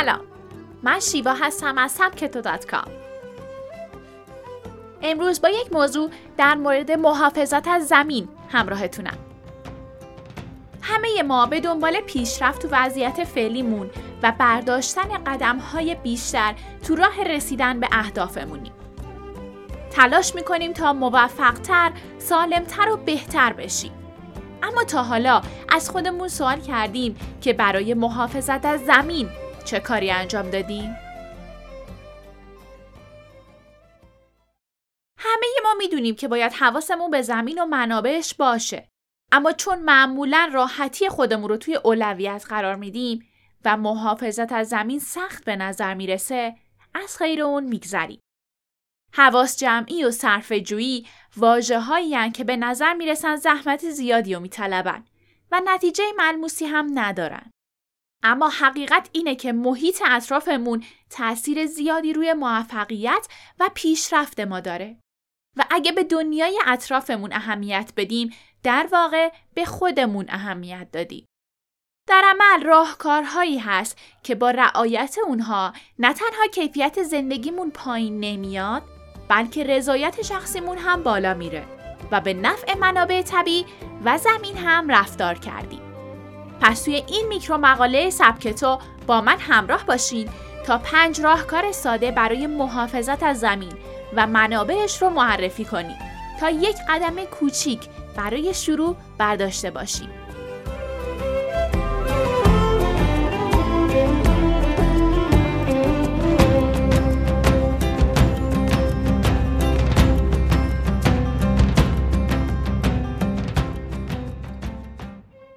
سلام. من شیوا هستم از سبکتو دات کام. امروز با یک موضوع در مورد محافظت از زمین همراهتونم. همه ما به دنبال پیشرفت تو وضعیت فعلیمون و برداشتن قدم های بیشتر تو راه رسیدن به اهدافمونیم. تلاش می‌کنیم تا موفقتر، سالمتر و بهتر بشیم. اما تا حالا از خودمون سوال کردیم که برای محافظت از زمین چه کاری انجام دادیم؟ همه ما می‌دونیم که باید حواسمون به زمین و منابعش باشه. اما چون معمولا راحتی خودمون رو توی اولویت قرار میدیم و محافظت از زمین سخت به نظر می‌رسه از خیر اون میگذریم. حواس جمعی و صرف جویی واجه هایی که به نظر می‌رسن زحمت زیادی و میطلبن و نتیجه ملموسی هم ندارن. اما حقیقت اینه که محیط اطرافمون تاثیر زیادی روی موفقیت و پیشرفت ما داره. و اگه به دنیای اطرافمون اهمیت بدیم در واقع به خودمون اهمیت دادیم. در عمل راهکارهایی هست که با رعایت اونها نه تنها کیفیت زندگیمون پایین نمیاد بلکه رضایت شخصیمون هم بالا میره و به نفع منابع طبیعی و زمین هم رفتار کردیم. پس توی این میکرو مقاله سبکتو با من همراه باشین تا پنج راهکار ساده برای محافظت از زمین و منابعش رو معرفی کنیم تا یک قدم کوچیک برای شروع برداشته باشیم.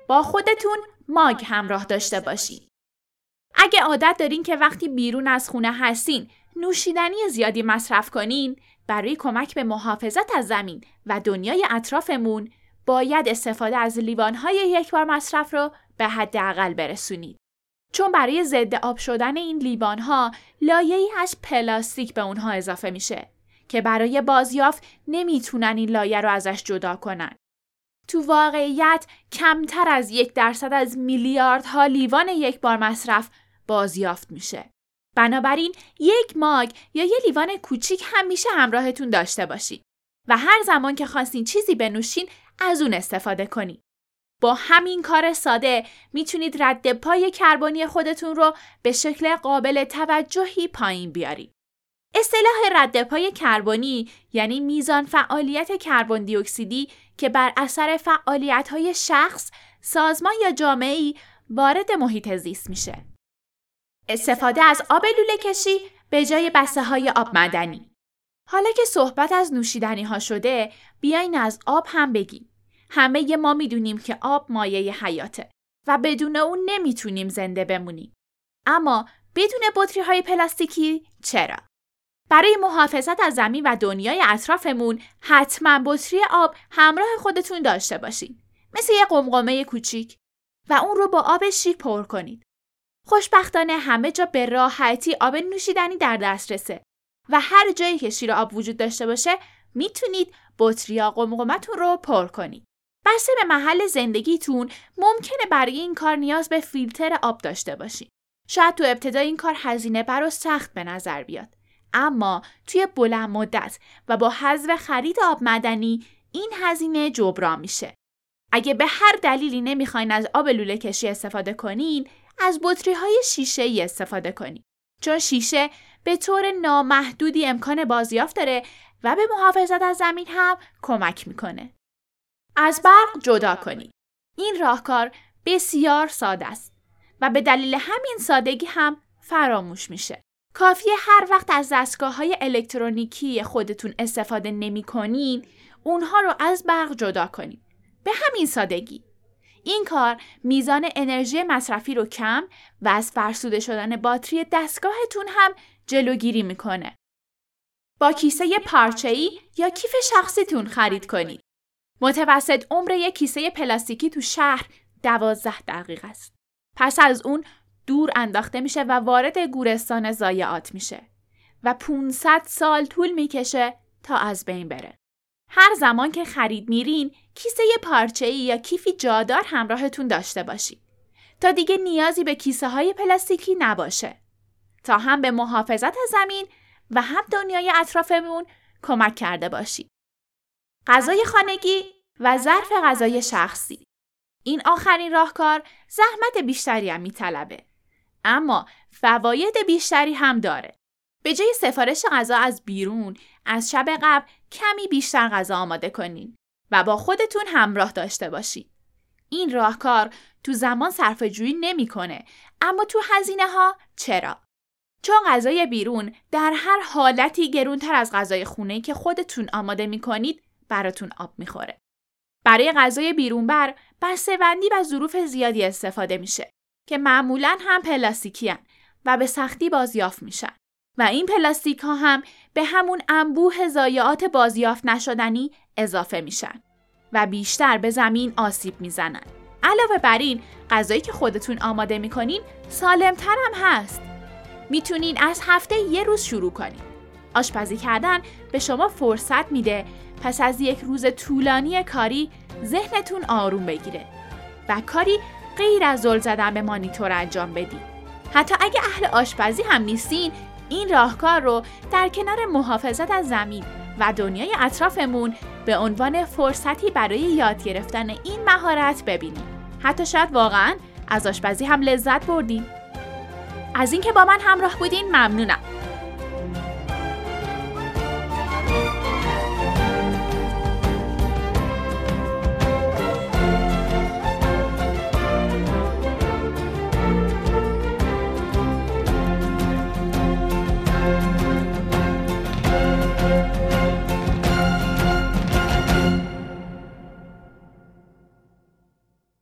با خودتون ماگ همراه داشته باشین. اگه عادت دارین که وقتی بیرون از خونه هستین نوشیدنی زیادی مصرف کنین برای کمک به محافظت از زمین و دنیای اطرافمون باید استفاده از لیوانهای یک بار مصرف رو به حداقل برسونید. چون برای ضد آب شدن این لیوانها لایه‌ای از پلاستیک به اونها اضافه میشه که برای بازیافت نمی‌تونن این لایه رو ازش جدا کنن. تو واقعیت کمتر از یک درصد از میلیاردها لیوان یک بار مصرف بازیافت میشه. بنابراین یک ماگ یا یه لیوان کوچیک همیشه همراهتون داشته باشید و هر زمان که خواستین چیزی بنوشین از اون استفاده کنید. با همین کار ساده می‌تونید رد پای کربنی خودتون رو به شکل قابل توجهی پایین بیارید. اصطلاح رد پای کربنی یعنی میزان فعالیت کربن دی اکسیدی که بر اثر فعالیت های شخص، سازمان یا جامعه وارد محیط زیست میشه. استفاده از آب لوله کشی به جای بسته های آب مدنی. حالا که صحبت از نوشیدنی ها شده، بیاین از آب هم بگیم. همه ما می‌دونیم که آب مایه حیاته و بدون اون نمی‌تونیم زنده بمونیم. اما بدون بطری های پلاستیکی چرا؟ برای محافظت از زمین و دنیای اطرافمون حتما بطری آب همراه خودتون داشته باشید. مثل یه قمقمه کوچیک و اون رو با آب شیر پر کنید. خوشبختانه همه جا به راحتی آب نوشیدنی در دسترسه و هر جایی که شیر آب وجود داشته باشه می‌تونید بطری یا قمقمتون رو پر کنید. بسته به محل زندگیتون ممکنه برای این کار نیاز به فیلتر آب داشته باشید. شاید تو ابتدا این کار هزینه بر و سخت به نظر بیاد. اما توی بلند مدت و با حذف خرید آب مدنی این هزینه جبران میشه. اگه به هر دلیلی نمی‌خواین از آب لوله کشی استفاده کنین از بطری های شیشه ای استفاده کنید. چون شیشه به طور نامحدودی امکان بازیافت داره و به محافظت از زمین هم کمک می‌کنه. از برق جدا کنید. این راهکار بسیار ساده است و به دلیل همین سادگی هم فراموش میشه. کافیه هر وقت از دستگاه های الکترونیکی خودتون استفاده نمی کنین، اونها رو از برق جدا کنید. به همین سادگی. این کار میزان انرژی مصرفی رو کم و از فرسوده شدن باتری دستگاهتون هم جلوگیری می‌کنه. با کیسه پارچه‌ای یا کیف شخصیتون خرید کنید. متوسط عمر یک کیسه پلاستیکی تو شهر دوازده دقیقه است. پس از اون دور انداخته میشه و وارد گورستان زایعات میشه و 500 سال طول می‌کشه تا از بین بره. هر زمان که خرید میرین کیسه پارچه ای یا کیفی جادار همراهتون داشته باشید تا دیگه نیازی به کیسه های پلاستیکی نباشه. تا هم به محافظت زمین و هم دنیای اطرافمون کمک کرده باشید. غذای خانگی و ظرف غذای شخصی این آخرین راهکار زحمت بیشتری هم میطلبه. اما فواید بیشتری هم داره. به جای سفارش غذا از بیرون از شب قبل کمی بیشتر غذا آماده کنین و با خودتون همراه داشته باشید. این راهکار تو زمان صرف جویی نمی‌کنه اما تو هزینه ها چرا؟ چون غذای بیرون در هر حالتی گرونتر از غذای خونه که خودتون آماده می‌کنید براتون آب می‌خوره. برای غذای بیرون بر بسته‌بندی و ظروف زیادی استفاده میشه که معمولا هم پلاستیکی و به سختی بازیافت میشن. و این پلاستیک ها هم به همون انبوه زایعات بازیافت نشدنی اضافه میشن و بیشتر به زمین آسیب می‌زنن. علاوه بر این غذایی که خودتون آماده می‌کنین سالمتر هم هست. می‌تونین از هفته یه روز شروع کنین. آشپزی کردن به شما فرصت میده پس از یک روز طولانی کاری ذهنتون آروم بگیره و کاری غیر از زل زدن به مانیتور انجام بدین. حتی اگه اهل آشپزی هم نیستین این راهکار رو در کنار محافظت از زمین و دنیای اطرافمون به عنوان فرصتی برای یاد گرفتن این مهارت ببینیم. حتی شاید واقعا از آشپزی هم لذت بردیم. از اینکه با من همراه بودین ممنونم.